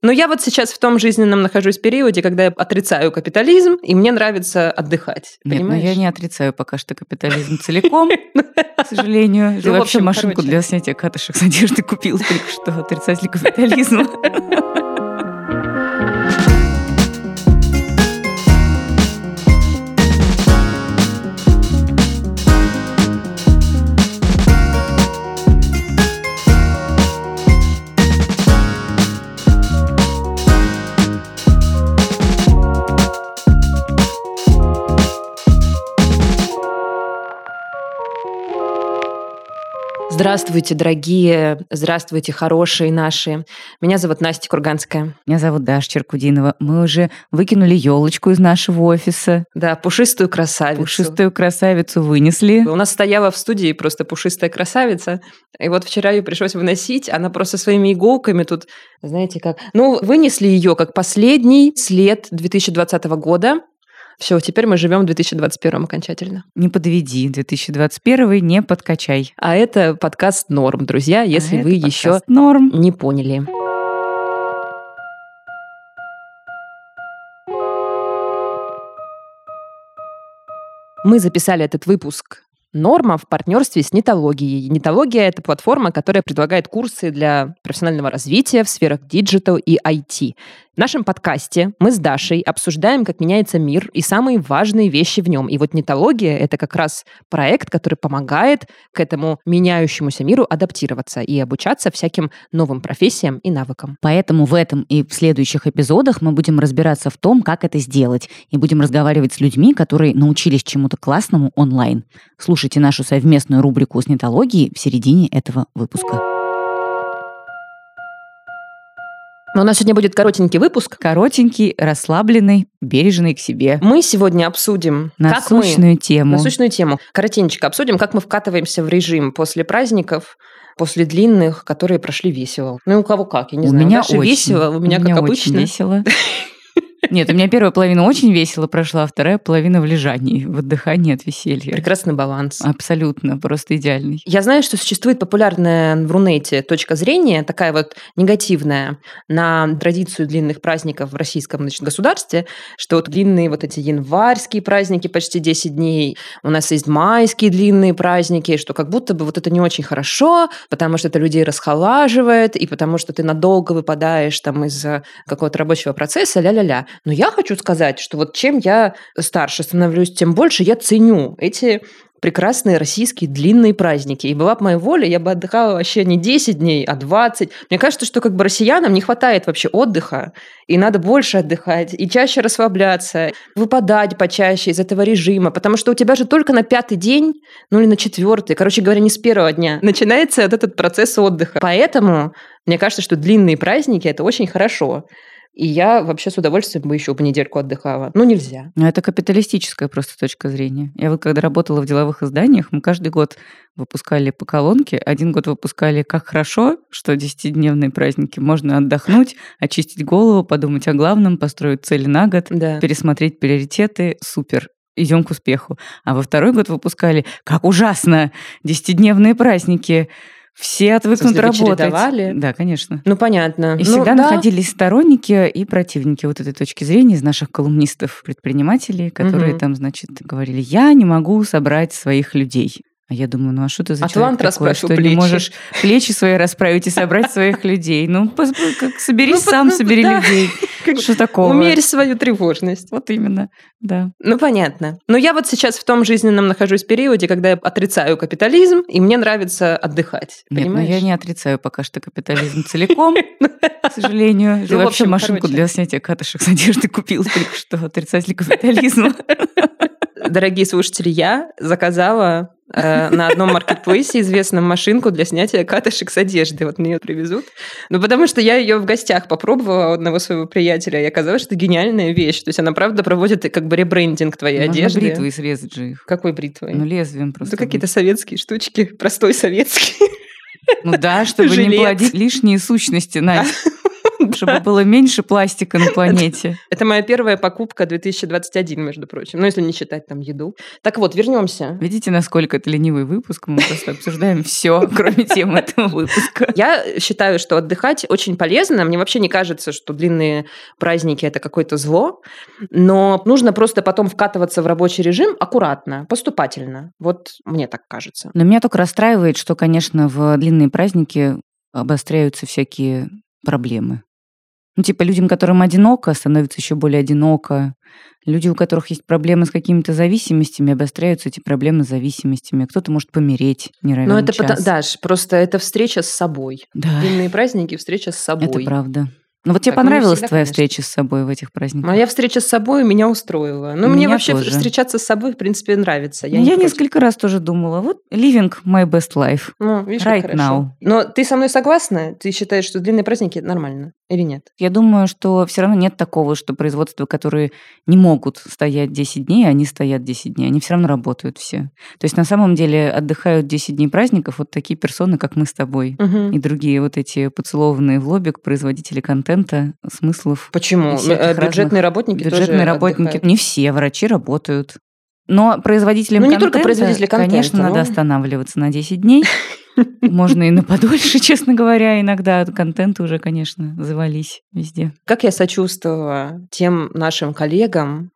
Но я вот сейчас в том жизненном нахожусь периоде, когда я отрицаю капитализм, и мне нравится отдыхать. Нет, понимаешь? но я не отрицаю пока что капитализм целиком, к сожалению. Ты Ну, вообще машинку для снятия катышек с одежды купил только что, отрицатель капитализма. Здравствуйте, дорогие, здравствуйте, хорошие наши. Меня зовут Настя Курганская. Меня зовут Даша Черкудинова. Мы уже выкинули елочку из нашего офиса, Да, пушистую красавицу. пушистую красавицу вынесли. У нас стояла в студии просто пушистая красавица, и вот вчера ее пришлось выносить, она просто своими иголками тут, знаете как... Ну, вынесли ее как последний след 2020 года. Все, теперь мы живем в 2021 окончательно. Не подведи, 2021 не подкачай. А это подкаст «Норм», друзья, если А вы еще норм. не поняли. Мы записали этот выпуск Норма в партнерстве с Нетологией. Нетология – это платформа, которая предлагает курсы для профессионального развития в сферах digital и IT. В нашем подкасте мы с Дашей обсуждаем, как меняется мир и самые важные вещи в нем. И вот Нетология – это как раз проект, который помогает к этому меняющемуся миру адаптироваться и обучаться всяким новым профессиям и навыкам. Поэтому в этом и в следующих эпизодах мы будем разбираться в том, как это сделать, и будем разговаривать с людьми, которые научились чему-то классному онлайн. Слушайте нашу совместную рубрику с нетологией в середине этого выпуска. Но у нас сегодня будет коротенький выпуск. Коротенький, расслабленный, бережный к себе. Мы сегодня обсудим, как мы Насущную тему. насущную тему. Коротенько обсудим, как мы вкатываемся в режим после праздников, после длинных, которые прошли весело. Ну, и у кого как, я не у знаю. меня Даше очень, весело, у меня, как очень обычно. весело. Нет, у меня первая половина очень весело прошла, а вторая половина в лежании, в отдыхании от веселья. Прекрасный баланс. Абсолютно, просто идеальный. Я знаю, что существует популярная в Рунете точка зрения, такая вот негативная, на традицию длинных праздников в российском значит, государстве, что вот длинные вот эти январские праздники почти 10 дней, у нас есть майские длинные праздники, что как будто бы вот это не очень хорошо, потому что это людей расхолаживает, и потому что ты надолго выпадаешь там из какого-то рабочего процесса, ля-ля-ля. Но я хочу сказать, что вот чем я старше становлюсь, тем больше я ценю эти прекрасные российские длинные праздники. И была бы моя воля, я бы отдыхала вообще не 10 дней, а 20. Мне кажется, что как бы россиянам не хватает вообще отдыха, и надо больше отдыхать, и чаще расслабляться, выпадать почаще из этого режима, потому что у тебя же только на пятый день, ну или на четвертый, короче говоря, не с первого дня, начинается вот этот процесс отдыха. Поэтому мне кажется, что длинные праздники – это очень хорошо. И я вообще с удовольствием бы еще бы недельку отдыхала. Ну, нельзя. Ну, это капиталистическая просто точка зрения. Я вот когда работала в деловых изданиях, мы каждый год выпускали по колонке. Один год выпускали «Как хорошо», что 10-дневные праздники. Можно отдохнуть, очистить голову, подумать о главном, построить цели на год, Да. пересмотреть приоритеты. Супер. Идем к успеху. А во второй год выпускали «Как ужасно! 10-дневные праздники!» Все отвыкнут смысле, работать. чередовали? Да, конечно. Ну, понятно. И Ну, всегда да. находились сторонники и противники вот этой точки зрения из наших колумнистов, предпринимателей, которые Мгм. там, значит, говорили, я не могу собрать своих людей. А я думаю, ну а что ты за Атлант человек такой, что плечи. не можешь плечи свои расправить и собрать своих людей? Ну, как соберись Ну, сам, ну, собери да. людей. Как Что такого? Умерь свою тревожность. Вот именно, да. Ну, понятно. Но я вот сейчас в том жизненном нахожусь периоде, когда я отрицаю капитализм, и мне нравится отдыхать. Нет, ну понимаешь? я не отрицаю пока что капитализм целиком, к сожалению. Ну, в вообще машинку для снятия катышек с одежды купил только что, отрицатель капитализма. Дорогие слушатели, я заказала на одном маркетплейсе известном машинку для снятия катышек с одежды. Вот мне ее привезут. Ну, потому что я ее в гостях попробовала у одного своего приятеля, и оказалось, что это гениальная вещь. То есть она, правда, проводит как бы ребрендинг твоей Можно одежды. бритвой срезать же их. Какой бритвой? Ну, лезвием просто. Это какие-то советские штучки, простой советский. Ну да, чтобы не Жилет. плодить лишние сущности, Настя. чтобы было меньше пластика на планете. Это моя первая покупка 2021, между прочим. Ну, если не считать там еду. Так вот, вернемся. Видите, насколько это ленивый выпуск? Мы просто обсуждаем все, кроме темы этого выпуска. Я считаю, что отдыхать очень полезно. Мне вообще не кажется, что длинные праздники – это какое-то зло. Но нужно просто потом вкатываться в рабочий режим аккуратно, поступательно. Вот мне так кажется. Но меня только расстраивает, что, конечно, в длинные праздники обостряются всякие проблемы. Ну, типа, людям, которым одиноко, становится еще более одиноко. Люди, у которых есть проблемы с какими-то зависимостями, обостряются эти проблемы с зависимостями. Кто-то может помереть не равен Но это, час. потому, Даш, просто это встреча с собой. Да, Длинные праздники – встреча с собой. это правда. Ну вот тебе Так, ну, понравилась всегда, твоя конечно. встреча с собой в этих праздниках? Моя встреча с собой меня устроила. Ну, мне Меня вообще тоже. встречаться с собой, в принципе, нравится. Я, не против. несколько раз тоже думала, вот living my best life. Ну, видишь, right хорошо. now. Но ты со мной согласна? Ты считаешь, что длинные праздники нормально или нет? Я думаю, что все равно нет такого, что производства, которые не могут стоять 10 дней, они стоят 10 дней. Они все равно работают все. То есть на самом деле отдыхают 10 дней праздников вот такие персоны, как мы с тобой. Мгм. И другие вот эти поцелованные в лобик производители контента, смыслов. Почему? Всяких Э, Бюджетные разных- работники тоже Бюджетные работники, отдыхают. не все, врачи работают. Но производителям Ну, не только производители контента, конечно, надо но- останавливаться на 10 дней. Можно и на подольше, честно говоря, иногда. Контенты уже, конечно, завались везде. Как я сочувствовала тем нашим коллегам,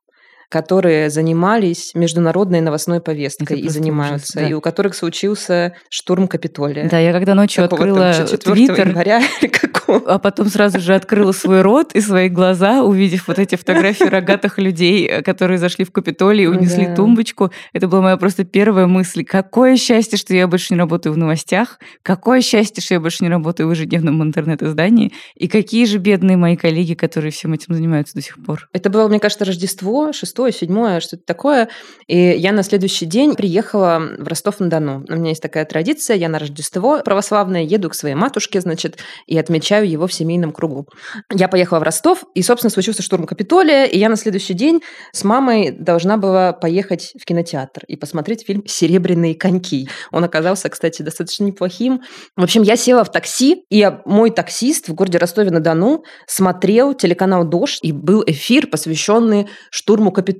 которые занимались международной новостной повесткой Это и занимаются, ужас, да. и у которых случился штурм Капитолия. Да, я когда ночью Какого открыла 4 Твиттер, января или какого? а потом сразу же открыла свой рот и свои глаза, увидев вот эти фотографии рогатых людей, э, которые зашли в Капитолий и унесли Да. тумбочку. Это была моя просто первая мысль. Какое счастье, что я больше не работаю в новостях. Какое счастье, что я больше не работаю в ежедневном интернет-издании. И какие же бедные мои коллеги, которые всем этим занимаются до сих пор. Это было, мне кажется, Рождество, шестое, седьмое, что-то такое. И я на следующий день приехала в Ростов-на-Дону. У меня есть такая традиция, я на Рождество православное еду к своей матушке, значит, и отмечаю его в семейном кругу. Я поехала в Ростов, и, собственно, случился штурм Капитолия, и я на следующий день с мамой должна была поехать в кинотеатр и посмотреть фильм «Серебряные коньки». Он оказался, кстати, достаточно неплохим. В общем, я села в такси, и мой таксист в городе Ростове-на-Дону смотрел телеканал «Дождь», и был эфир, посвященный штурму Капитолия.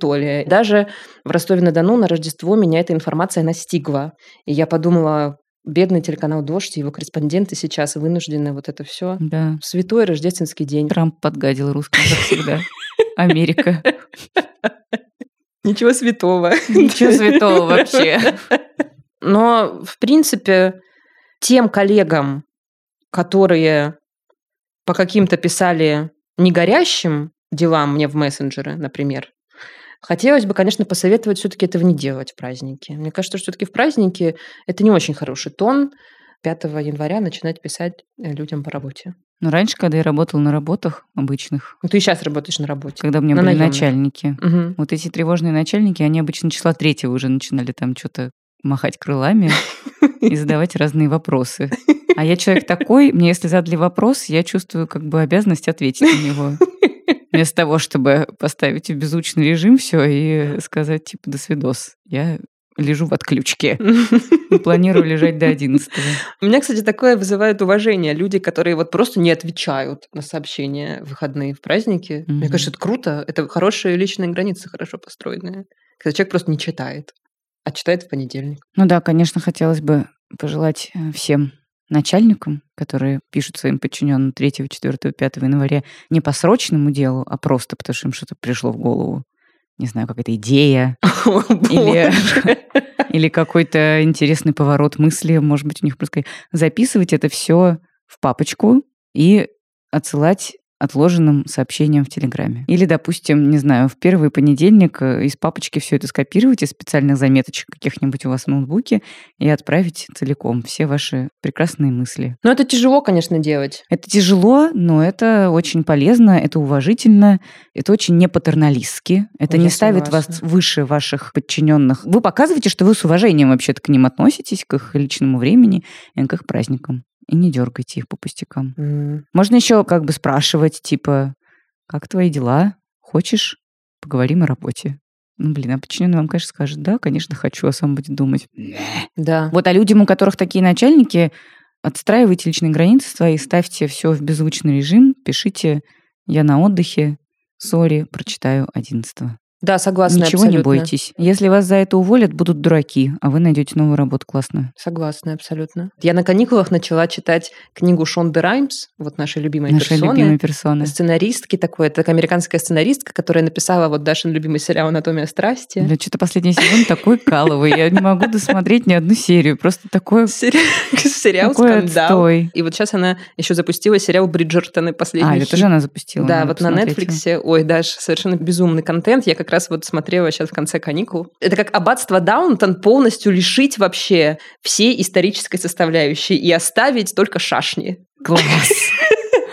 Даже в Ростове-на-Дону на Рождество меня эта информация настигла. И я подумала, бедный телеканал «Дождь» и его корреспонденты сейчас вынуждены вот это все Да. святой рождественский день. Трамп подгадил русским, как всегда. Америка. Ничего святого. Ничего святого вообще. Но, в принципе, тем коллегам, которые по каким-то писали негорящим делам мне в мессенджеры, например, хотелось бы, конечно, посоветовать все-таки этого не делать в праздники. Мне кажется, что все-таки в праздники это не очень хороший тон 5 января начинать писать э, людям по работе. Но раньше, когда я работала на работах обычных, Ну, ты и сейчас работаешь на работе. когда у меня На были наёмных. начальники, Мгм. вот эти тревожные начальники, они обычно числа третьего уже начинали там что-то махать крылами и задавать разные вопросы. А я человек такой, мне если задали вопрос, я чувствую как бы обязанность ответить на него. Вместо того, чтобы поставить в беззвучный режим все и сказать типа «до свидос». Я лежу в отключке. Планирую лежать до 11 У меня, кстати, такое вызывает уважение. Люди, которые вот просто не отвечают на сообщения в выходные в праздники. Мне кажется, это круто. Это хорошие личные границы, хорошо построенные. Когда человек просто не читает, а читает в понедельник. Ну да, конечно, хотелось бы пожелать э, всем начальникам, которые пишут своим подчиненным 3, 4, 5 января не по срочному делу, а просто потому, что им что-то пришло в голову. Не знаю, какая-то идея О, Или- или какой-то интересный поворот мысли, может быть, у них просто записывать это все в папочку и отсылать отложенным сообщением в Телеграме. Или, допустим, не знаю, в первый понедельник э, из папочки все это скопировать из специальных заметочек каких-нибудь у вас в ноутбуке и отправить целиком все ваши прекрасные мысли. Ну, это тяжело, конечно, делать. Это тяжело, но это очень полезно, это уважительно, это очень не патерналистски, это Я не ставит вас выше ваших подчиненных. Вы показываете, что вы с уважением вообще-то к ним относитесь, к их личному времени и к их праздникам. И не дергайте их по пустякам. М. Можно еще как бы спрашивать, типа, как твои дела? Хочешь? Поговорим о работе. Ну, блин, а подчиненный вам, конечно, скажет, да, конечно, хочу, а сам будет думать. Да. Вот, а людям, у которых такие начальники, Отстраивайте личные границы свои, ставьте все в беззвучный режим, пишите «я на отдыхе», «сори, прочитаю 11 да, согласна. Ничего абсолютно. не бойтесь. Если вас за это уволят, будут дураки, а вы найдете новую работу классную. Согласна, абсолютно. Я на каникулах начала читать книгу Шонды Раймс, вот нашей любимой Наша персоны. любимая персона. Сценаристки такой, это такая американская сценаристка, которая написала вот Дашин любимый сериал «Анатомия страсти». Да, что-то последний сезон такой каловый. Я не могу досмотреть ни одну серию. Просто такой... Сериал «Скандал». И вот сейчас она еще запустила сериал «Бриджертоны» последний. А, это тоже она запустила. Да, вот на. Netflix. Ой, Даш, совершенно безумный контент. Я как раз вот смотрела сейчас в конце каникул. Это как аббатство Даунтон полностью лишить вообще всей исторической составляющей и оставить только шашни. Класс.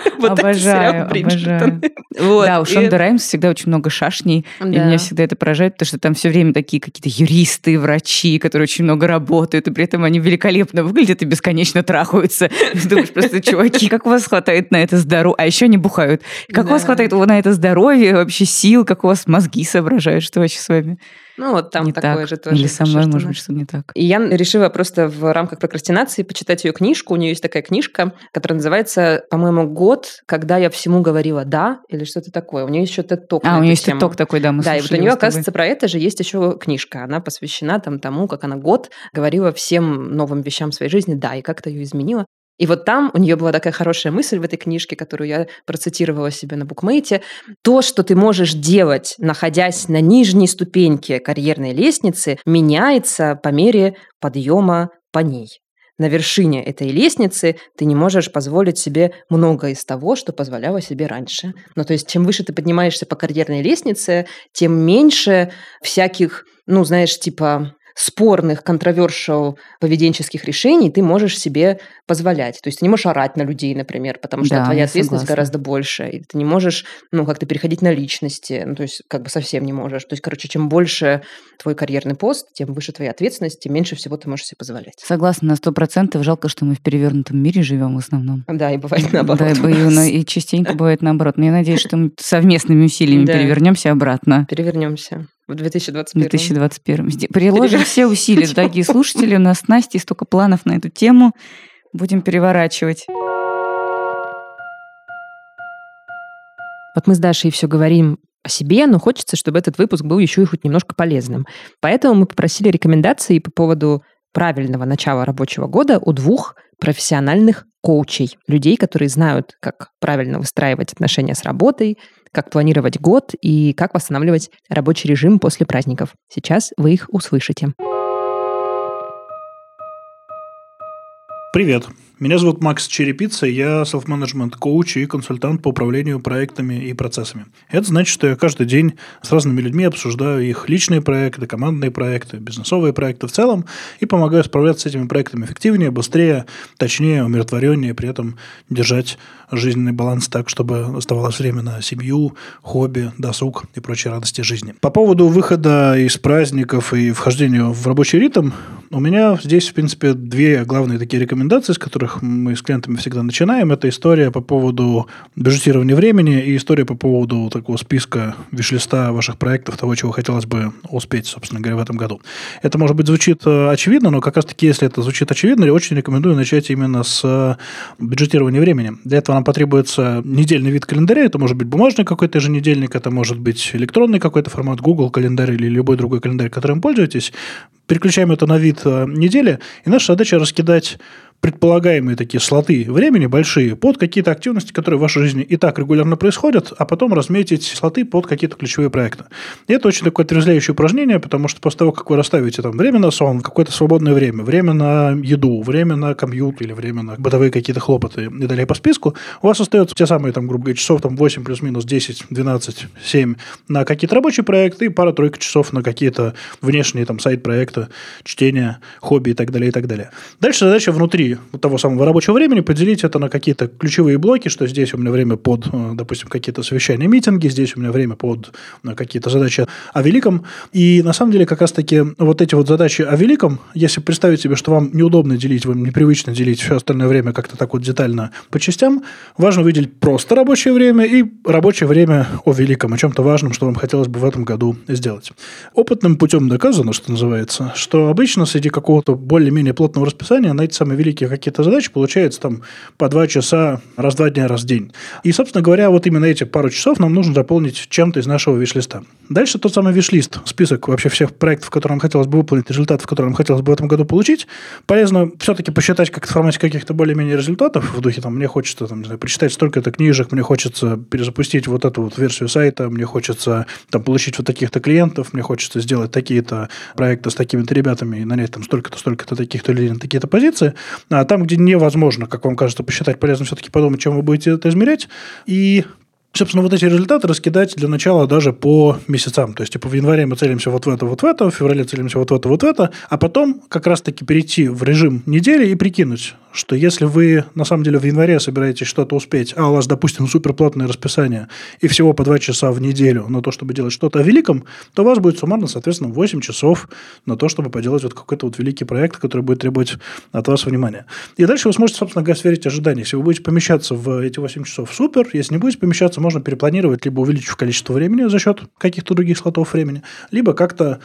Вот Обожаю, обожаю. Вот. Да, у и- Шонда Раймс всегда очень много шашней. И Да. меня всегда это поражает, потому что там все время такие какие-то юристы, врачи, которые очень много работают, и при этом они великолепно выглядят и бесконечно трахаются. Ты думаешь, просто, чуваки, как у вас хватает на это здоровье? А еще они бухают. Как у вас Да. хватает на это здоровье, вообще сил, как у вас мозги соображают, что вообще с вами Ну, вот там не такое так? же тоже. Или со мной, может быть, что не так. И я решила просто в рамках прокрастинации почитать ее книжку. У нее есть такая книжка, которая называется, по-моему, «Год, когда я всему говорила «да» или что-то такое. У нее еще TED-ток А, у нее есть ток такой, да, мы Да, и вот у нее, оказывается, про это же есть еще книжка. Она посвящена там тому, как она год говорила всем новым вещам своей жизни «да», и как-то ее изменила. И вот там у нее была такая хорошая мысль в этой книжке, которую я процитировала себе на букмейте. То, что ты можешь делать, находясь на нижней ступеньке карьерной лестницы, меняется по мере подъема по ней. На вершине этой лестницы ты не можешь позволить себе многое из того, что позволяла себе раньше. Ну, то есть, чем выше ты поднимаешься по карьерной лестнице, тем меньше всяких, ну, знаешь, типа спорных, контровершил поведенческих решений ты можешь себе позволять. То есть ты не можешь орать на людей, например, потому что Да, твоя ответственность согласна. гораздо больше. И ты не можешь, ну, как-то переходить на личности. Ну, то есть как бы совсем не можешь. То есть, короче, чем больше твой карьерный пост, тем выше твоя ответственность, тем меньше всего ты можешь себе позволять. Согласна на сто процентов. Жалко, что мы в перевернутом мире живем в основном. Да, и бывает наоборот. Да, и, у бою, нас. но и частенько бывает наоборот. Но я надеюсь, что мы совместными усилиями Да. перевернемся обратно Перевернемся в в 2021. 2021. Сде- Приложим все усилия, дорогие слушатели. У нас с Настей столько планов на эту тему. Будем переворачивать. Вот мы с Дашей все говорим о себе, но хочется, чтобы этот выпуск был еще и хоть немножко полезным. Поэтому мы попросили рекомендации по поводу правильного начала рабочего года у двух профессиональных коучей, людей, которые знают, как правильно выстраивать отношения с работой, как планировать год и как восстанавливать рабочий режим после праздников. Сейчас вы их услышите. Привет, меня зовут Макс Черепица, я селф-менеджмент коуч и консультант по управлению проектами и процессами. Это значит, что я каждый день с разными людьми обсуждаю их личные проекты, командные проекты, бизнесовые проекты в целом и помогаю справляться с этими проектами эффективнее, быстрее, точнее, умиротвореннее, при этом держать жизненный баланс так, чтобы оставалось время на семью, хобби, досуг и прочие радости жизни. По поводу выхода из праздников и вхождения в рабочий ритм, у меня здесь, в принципе, две главные такие рекомендации, с которых мы с клиентами всегда начинаем. Это история по поводу бюджетирования времени и история по поводу такого списка виш-листа ваших проектов, того, чего хотелось бы успеть, собственно говоря, в этом году. Это, может быть, звучит э, очевидно, но как раз-таки, если это звучит очевидно, я очень рекомендую начать именно с э, бюджетирования времени. Для этого нам потребуется недельный вид календаря. Это может быть бумажный какой-то еженедельник, это может быть электронный какой-то формат, Google календарь или любой другой календарь, которым пользуетесь. Переключаем это на вид э, недели, и наша задача раскидать предполагаемые такие слоты времени большие под какие-то активности, которые в вашей жизни и так регулярно происходят, а потом разметить слоты под какие-то ключевые проекты. И это очень такое отрезвляющее упражнение, потому что после того, как вы расставите там время на сон, какое-то свободное время, время на еду, время на компьютер или время на бытовые какие-то хлопоты и далее по списку, у вас остается те самые, там, грубо говоря, часов там 8 плюс-минус 10, 12, 7 на какие-то рабочие проекты и пара-тройка часов на какие-то внешние там сайт-проекты, чтение, хобби и так далее, и так далее. Дальше задача внутри вот того самого рабочего времени поделить это на какие-то ключевые блоки, что здесь у меня время под, э, допустим, какие-то совещания, митинги, здесь у меня время под э, какие-то задачи о великом. И на самом деле как раз-таки вот эти вот задачи о великом, если представить себе, что вам неудобно делить, вам непривычно делить все остальное время как-то так вот детально по частям, важно выделить просто рабочее время и рабочее время о великом, о чем-то важном, что вам хотелось бы в этом году сделать. Опытным путем доказано, что называется, что обычно среди какого-то более-менее плотного расписания на эти самые великие мелкие какие-то задачи, получается там по два часа раз два дня, раз в день. И, собственно говоря, вот именно эти пару часов нам нужно заполнить чем-то из нашего виш-листа. Дальше тот самый виш-лист, список вообще всех проектов, которые нам хотелось бы выполнить, результатов, которые нам хотелось бы в этом году получить. Полезно все-таки посчитать как в формате каких-то более-менее результатов в духе, там, мне хочется там, не знаю, прочитать столько-то книжек, мне хочется перезапустить вот эту вот версию сайта, мне хочется там, получить вот таких-то клиентов, мне хочется сделать такие-то проекты с такими-то ребятами и нанять там столько-то, столько-то таких-то людей на такие-то позиции. А там, где невозможно, как вам кажется, посчитать, полезно все-таки подумать, чем вы будете это измерять. И Собственно, вот эти результаты раскидать для начала даже по месяцам. То есть, типа, в январе мы целимся вот в это, вот в это, в феврале целимся вот в это, вот в это, а потом как раз-таки перейти в режим недели и прикинуть, что если вы на самом деле в январе собираетесь что-то успеть, а у вас, допустим, суперплотное расписание и всего по 2 часа в неделю на то, чтобы делать что-то о великом, то у вас будет суммарно, соответственно, 8 часов на то, чтобы поделать вот какой-то вот великий проект, который будет требовать от вас внимания. И дальше вы сможете, собственно говоря, сверить ожидания. Если вы будете помещаться в эти 8 часов, супер. Если не будете помещаться, можно перепланировать, либо увеличив количество времени за счет каких-то других слотов времени, либо как-то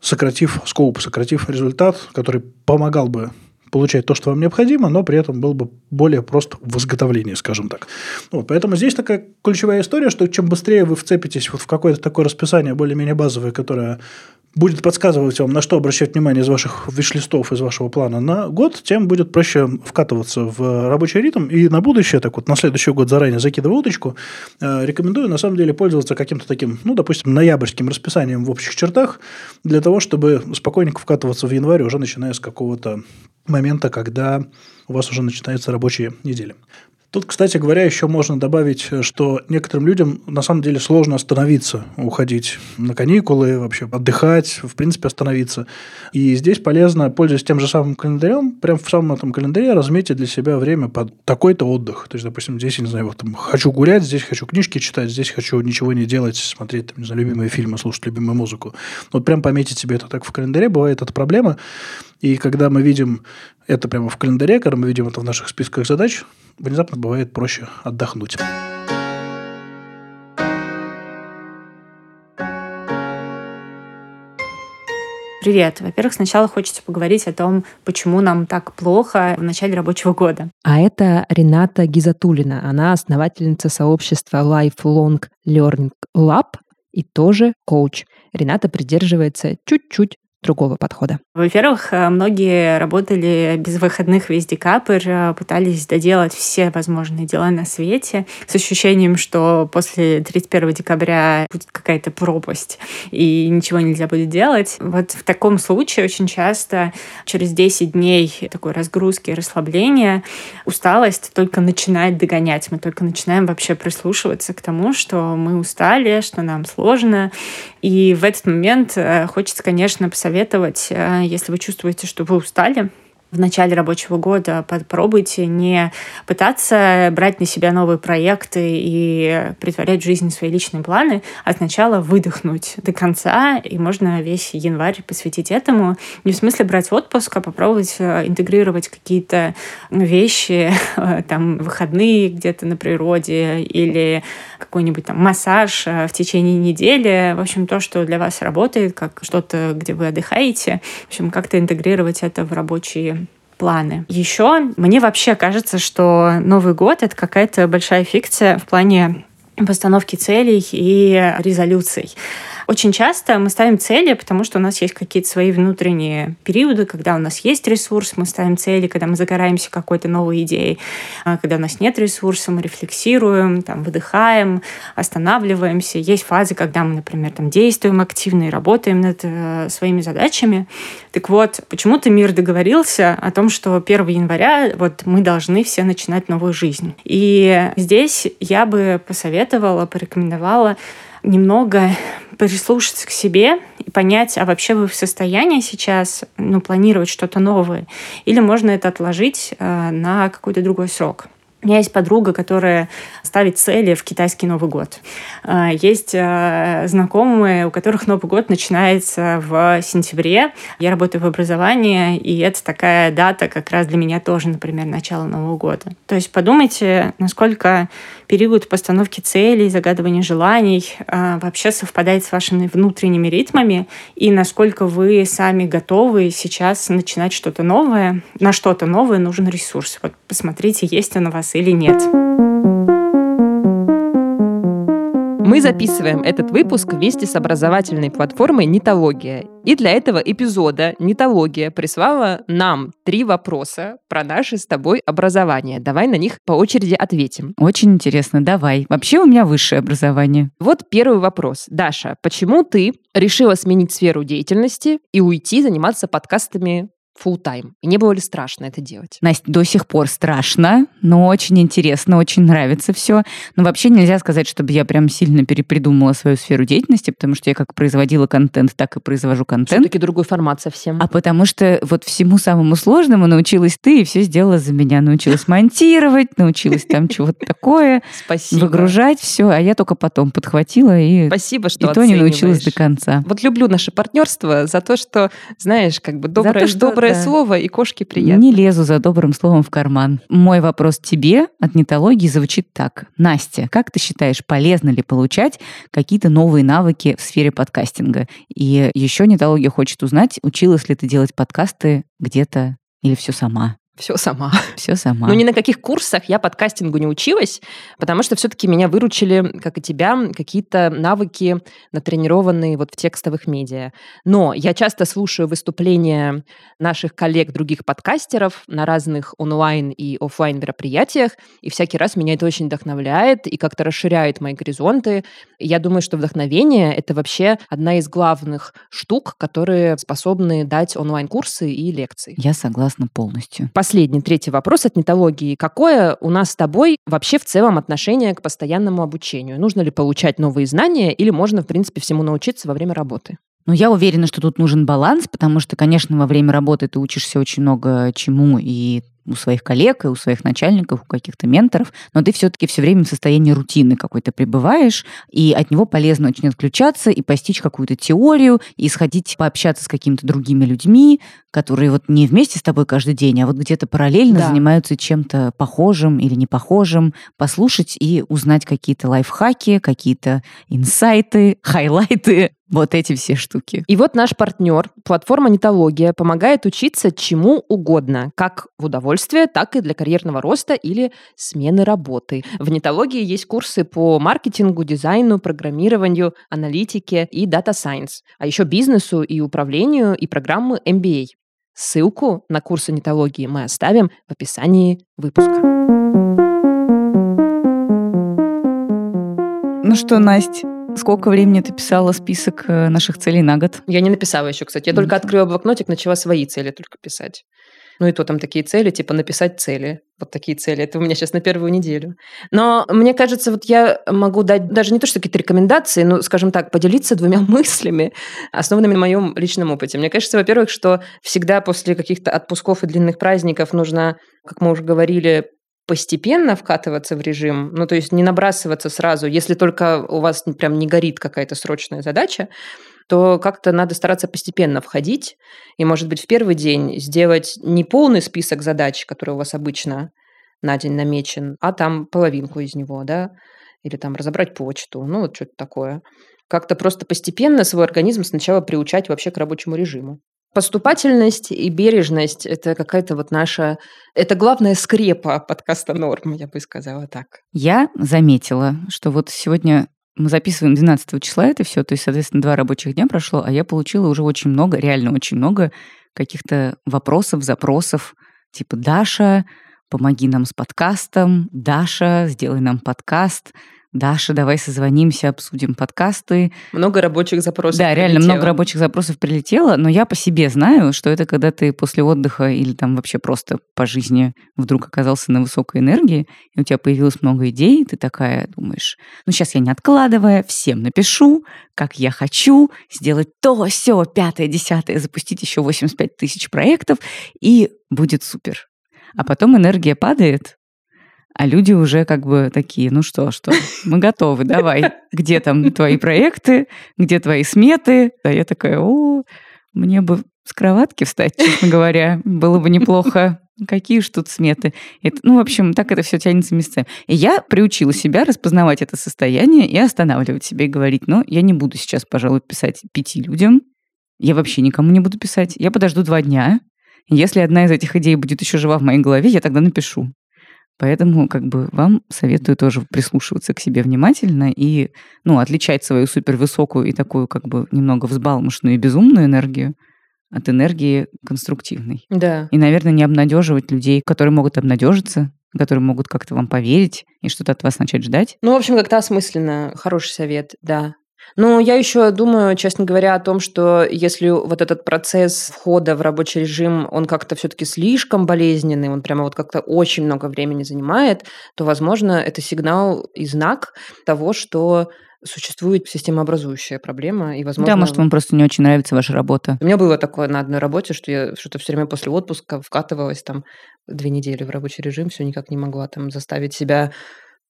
сократив скоуп, сократив результат, который помогал бы получать то, что вам необходимо, но при этом был бы более прост в изготовлении, скажем так. Вот, поэтому здесь такая ключевая история, что чем быстрее вы вцепитесь вот в какое-то такое расписание более-менее базовое, которое будет подсказывать вам, на что обращать внимание из ваших виш-листов, из вашего плана на год, тем будет проще вкатываться в рабочий ритм. И на будущее, так вот, на следующий год заранее закидываю удочку, э, рекомендую, на самом деле, пользоваться каким-то таким, ну, допустим, ноябрьским расписанием в общих чертах, для того, чтобы спокойненько вкатываться в январь, уже начиная с какого-то момента, когда у вас уже начинается рабочая неделя. Тут, кстати говоря, еще можно добавить, что некоторым людям на самом деле сложно остановиться, уходить на каникулы, вообще отдыхать, в принципе, остановиться. И здесь полезно, пользуясь тем же самым календарем, прямо в самом этом календаре разметить для себя время под такой-то отдых. То есть, допустим, здесь, я не знаю, вот, там, хочу гулять, здесь хочу книжки читать, здесь хочу ничего не делать, смотреть, там, не знаю, любимые фильмы, слушать любимую музыку. Вот прям пометить себе это так в календаре, бывает это проблема. И когда мы видим это прямо в календаре, когда мы видим это в наших списках задач, внезапно бывает проще отдохнуть. Привет. Во-первых, сначала хочется поговорить о том, почему нам так плохо в начале рабочего года. А это Рената Гизатулина. Она основательница сообщества Lifelong Learning Lab и тоже коуч. Рената придерживается чуть-чуть другого подхода? Во-первых, э, многие работали без выходных весь декабрь, э, пытались доделать все возможные дела на свете с ощущением, что после 31 декабря будет какая-то пропасть и ничего нельзя будет делать. Вот в таком случае очень часто через 10 дней такой разгрузки расслабления усталость только начинает догонять. Мы только начинаем вообще прислушиваться к тому, что мы устали, что нам сложно. И в этот момент э, хочется, конечно, посоветовать э, если вы чувствуете, что вы устали, в начале рабочего года попробуйте не пытаться брать на себя новые проекты и притворять в жизнь свои личные планы, а сначала выдохнуть до конца, и можно весь январь посвятить этому. Не в смысле брать отпуск, а попробовать э, интегрировать какие-то вещи, э, там, выходные где-то на природе или какой-нибудь там массаж э, в течение недели. В общем, то, что для вас работает, как что-то, где вы отдыхаете. В общем, как-то интегрировать это в рабочие планы. Еще мне вообще кажется, что Новый год — это какая-то большая фикция в плане постановки целей и резолюций. Очень часто мы ставим цели, потому что у нас есть какие-то свои внутренние периоды, когда у нас есть ресурс, мы ставим цели, когда мы загораемся какой-то новой идеей. А когда у нас нет ресурса, мы рефлексируем, там, выдыхаем, останавливаемся. Есть фазы, когда мы, например, там, действуем активно и работаем над э, своими задачами. Так вот, почему-то мир договорился о том, что 1 января вот мы должны все начинать новую жизнь. И здесь я бы посоветовала, порекомендовала немного прислушаться к себе и понять, а вообще вы в состоянии сейчас ну, планировать что-то новое, или можно это отложить э, на какой-то другой срок. У меня есть подруга, которая ставит цели в китайский Новый год. А, есть а, знакомые, у которых Новый год начинается в сентябре. Я работаю в образовании, и это такая дата как раз для меня тоже, например, начало Нового года. То есть подумайте, насколько период постановки целей, загадывания желаний а, вообще совпадает с вашими внутренними ритмами, и насколько вы сами готовы сейчас начинать что-то новое. На что-то новое нужен ресурс. Вот посмотрите, есть он у вас или нет. Мы записываем этот выпуск вместе с образовательной платформой «Нитология». И для этого эпизода «Нитология» прислала нам три вопроса про наше с тобой образование. Давай на них по очереди ответим. Очень интересно, давай. Вообще у меня высшее образование. Вот первый вопрос. Даша, почему ты решила сменить сферу деятельности и уйти заниматься подкастами full time? И не было ли страшно это делать? Настя, до сих пор страшно, но очень интересно, очень нравится все. Но вообще нельзя сказать, чтобы я прям сильно перепридумала свою сферу деятельности, потому что я как производила контент, так и произвожу контент. Все-таки другой формат совсем. А потому что вот всему самому сложному научилась ты и все сделала за меня. Научилась монтировать, научилась там чего-то такое. Спасибо. Выгружать все, а я только потом подхватила и... Спасибо, что И то не научилась до конца. Вот люблю наше партнерство за то, что, знаешь, как бы доброе, то, что, доброе да. слово и кошки приятно. Не лезу за добрым словом в карман. Мой вопрос тебе от нетологии звучит так. Настя, как ты считаешь, полезно ли получать какие-то новые навыки в сфере подкастинга? И еще нетология хочет узнать, училась ли ты делать подкасты где-то или все сама? Все сама. Все сама. Ну, ни на каких курсах я подкастингу не училась, потому что все-таки меня выручили, как и тебя, какие-то навыки, натренированные вот в текстовых медиа. Но я часто слушаю выступления наших коллег, других подкастеров на разных онлайн и офлайн мероприятиях, и всякий раз меня это очень вдохновляет и как-то расширяет мои горизонты. Я думаю, что вдохновение — это вообще одна из главных штук, которые способны дать онлайн-курсы и лекции. Я согласна полностью. Последний, третий вопрос от нетологии. Какое у нас с тобой вообще в целом отношение к постоянному обучению? Нужно ли получать новые знания или можно, в принципе, всему научиться во время работы? Ну, я уверена, что тут нужен баланс, потому что, конечно, во время работы ты учишься очень много чему и у своих коллег, и у своих начальников, у каких-то менторов, но ты все-таки все время в состоянии рутины какой-то пребываешь, и от него полезно очень отключаться и постичь какую-то теорию, и сходить пообщаться с какими-то другими людьми, которые вот не вместе с тобой каждый день, а вот где-то параллельно Да. занимаются чем-то похожим или не похожим, послушать и узнать какие-то лайфхаки, какие-то инсайты, хайлайты, вот эти все штуки. И вот наш партнер, платформа Нетология, помогает учиться чему угодно, как в удовольствие, так и для карьерного роста или смены работы. В Нетологии есть курсы по маркетингу, дизайну, программированию, аналитике и дата сайенс, а еще бизнесу и управлению и программы MBA. Ссылку на курсы Нетологии мы оставим в описании выпуска. Ну что, Настя, сколько времени ты писала список э, наших целей на год? Я не написала еще, кстати. Я только открыла блокнотик, начала свои цели только писать. Ну и то там такие цели, типа написать цели. Вот такие цели. Это у меня сейчас на первую неделю. Но мне кажется, вот я могу дать даже не то, что какие-то рекомендации, но, скажем так, поделиться двумя мыслями, основанными на моем личном опыте. Мне кажется, во-первых, что всегда после каких-то отпусков и длинных праздников нужно, как мы уже говорили, постепенно вкатываться в режим, ну, то есть не набрасываться сразу, если только у вас прям не горит какая-то срочная задача, то как-то надо стараться постепенно входить. И, может быть, в первый день сделать не полный список задач, который у вас обычно на день намечен, а там половинку из него, да, или там разобрать почту, ну, вот что-то такое. Как-то просто постепенно свой организм сначала приучать вообще к рабочему режиму. Поступательность и бережность – это какая-то вот наша... Это главная скрепа подкаста «Норм», я бы сказала так. Я заметила, что вот сегодня мы записываем 12 числа это все, то есть, соответственно, два рабочих дня прошло, а я получила уже очень много, реально очень много каких-то вопросов, запросов, типа «Даша, помоги нам с подкастом», «Даша, сделай нам подкаст», «Даша, давай созвонимся, обсудим подкасты». Много рабочих запросов Да, реально прилетело. много рабочих запросов прилетело, но я по себе знаю, что это когда ты после отдыха или там вообще просто по жизни вдруг оказался на высокой энергии, и у тебя появилось много идей, ты такая думаешь, ну сейчас я не откладывая, всем напишу, как я хочу, сделать то, все, пятое, десятое, запустить еще 85 тысяч проектов, и будет супер. А потом энергия падает, А люди уже как бы такие, ну что, что, мы готовы, давай. Где там твои проекты, где твои сметы? А я такая, о, мне бы с кроватки встать, честно говоря, было бы неплохо. Какие ж тут сметы? Это, ну, в общем, так это все тянется месяцами. И я приучила себя распознавать это состояние и останавливать себя и говорить, ну, я не буду сейчас, пожалуй, писать пяти людям, я вообще никому не буду писать. Я подожду два дня. Если одна из этих идей будет еще жива в моей голове, я тогда напишу. Поэтому как бы вам советую тоже прислушиваться к себе внимательно и ну, отличать свою супервысокую и такую как бы немного взбалмошную и безумную энергию от энергии конструктивной. Да. И, наверное, не обнадеживать людей, которые могут обнадежиться, которые могут как-то вам поверить и что-то от вас начать ждать. Ну, в общем, как-то осмысленно. Хороший совет, да. Но я еще думаю, честно говоря, о том, что если вот этот процесс входа в рабочий режим, он как-то все-таки слишком болезненный, он прямо вот как-то очень много времени занимает, то, возможно, это сигнал и знак того, что существует системообразующая проблема, и, возможно... Да, может, вам просто не очень нравится ваша работа. У меня было такое на одной работе, что я что-то все время после отпуска вкатывалась там две недели в рабочий режим, все никак не могла там заставить себя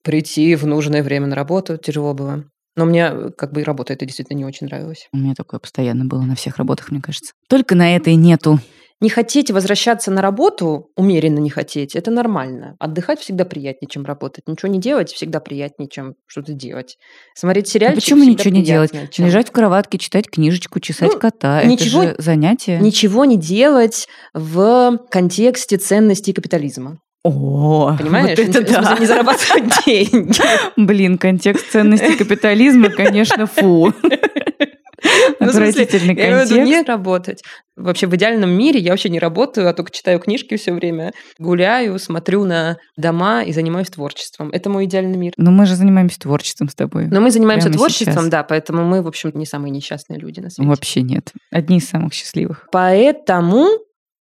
прийти в нужное время на работу. Тяжело было. Но мне как бы и работа это действительно не очень нравилась. У меня такое постоянно было на всех работах, мне кажется. Только на этой нету. Не хотеть возвращаться на работу, умеренно не хотеть, это нормально. Отдыхать всегда приятнее, чем работать. Ничего не делать всегда приятнее, чем что-то делать. Смотреть сериальчик а почему ничего не делать? Чем... Лежать в кроватке, читать книжечку, чесать ну, кота. Ничего, это же занятие. Ничего не делать в контексте ценностей капитализма. О, Понимаешь? Вот это да. Не зарабатывать деньги. Блин, контекст ценностей капитализма, конечно, фу. Ну, Отвратительный я в виду контекст. не работать. Вообще в идеальном мире я вообще не работаю, а только читаю книжки все время, гуляю, смотрю на дома и занимаюсь творчеством. Это мой идеальный мир. Но мы же занимаемся творчеством с тобой. Но мы занимаемся Прямо творчеством, сейчас. да, поэтому мы, в общем, не самые несчастные люди на свете. Вообще нет. Одни из самых счастливых. Поэтому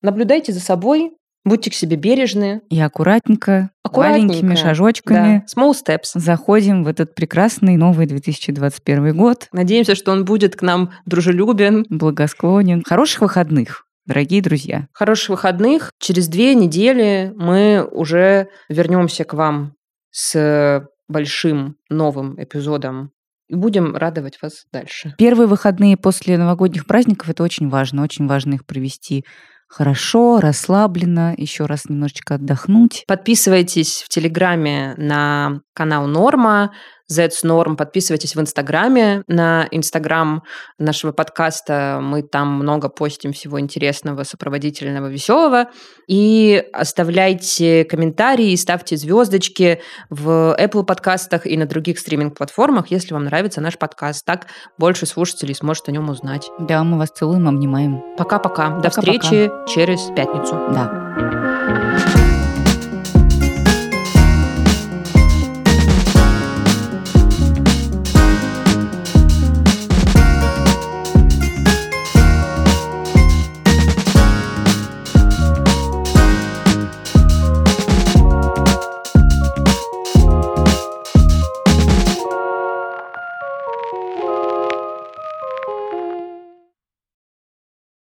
наблюдайте за собой, будьте к себе бережны, И аккуратненько, маленькими шажочками да, small steps. заходим в этот прекрасный новый 2021 год. Надеемся, что он будет к нам дружелюбен. Благосклонен. Хороших выходных, дорогие друзья. Хороших выходных. Через две недели мы уже вернемся к вам с большим новым эпизодом и будем радовать вас дальше. Первые выходные после новогодних праздников это очень важно. Очень важно их провести хорошо, расслабленно, еще раз немножечко отдохнуть. Подписывайтесь в Телеграме на канал Норма, Z's Norm. Подписывайтесь в Инстаграме на Инстаграм нашего подкаста. Мы там много постим всего интересного, сопроводительного, веселого. И оставляйте комментарии, ставьте звездочки в Apple подкастах и на других стриминг-платформах, если вам нравится наш подкаст. Так больше слушателей сможет о нем узнать. Да, мы вас целуем, обнимаем. Пока-пока. До встречи через пятницу. Да.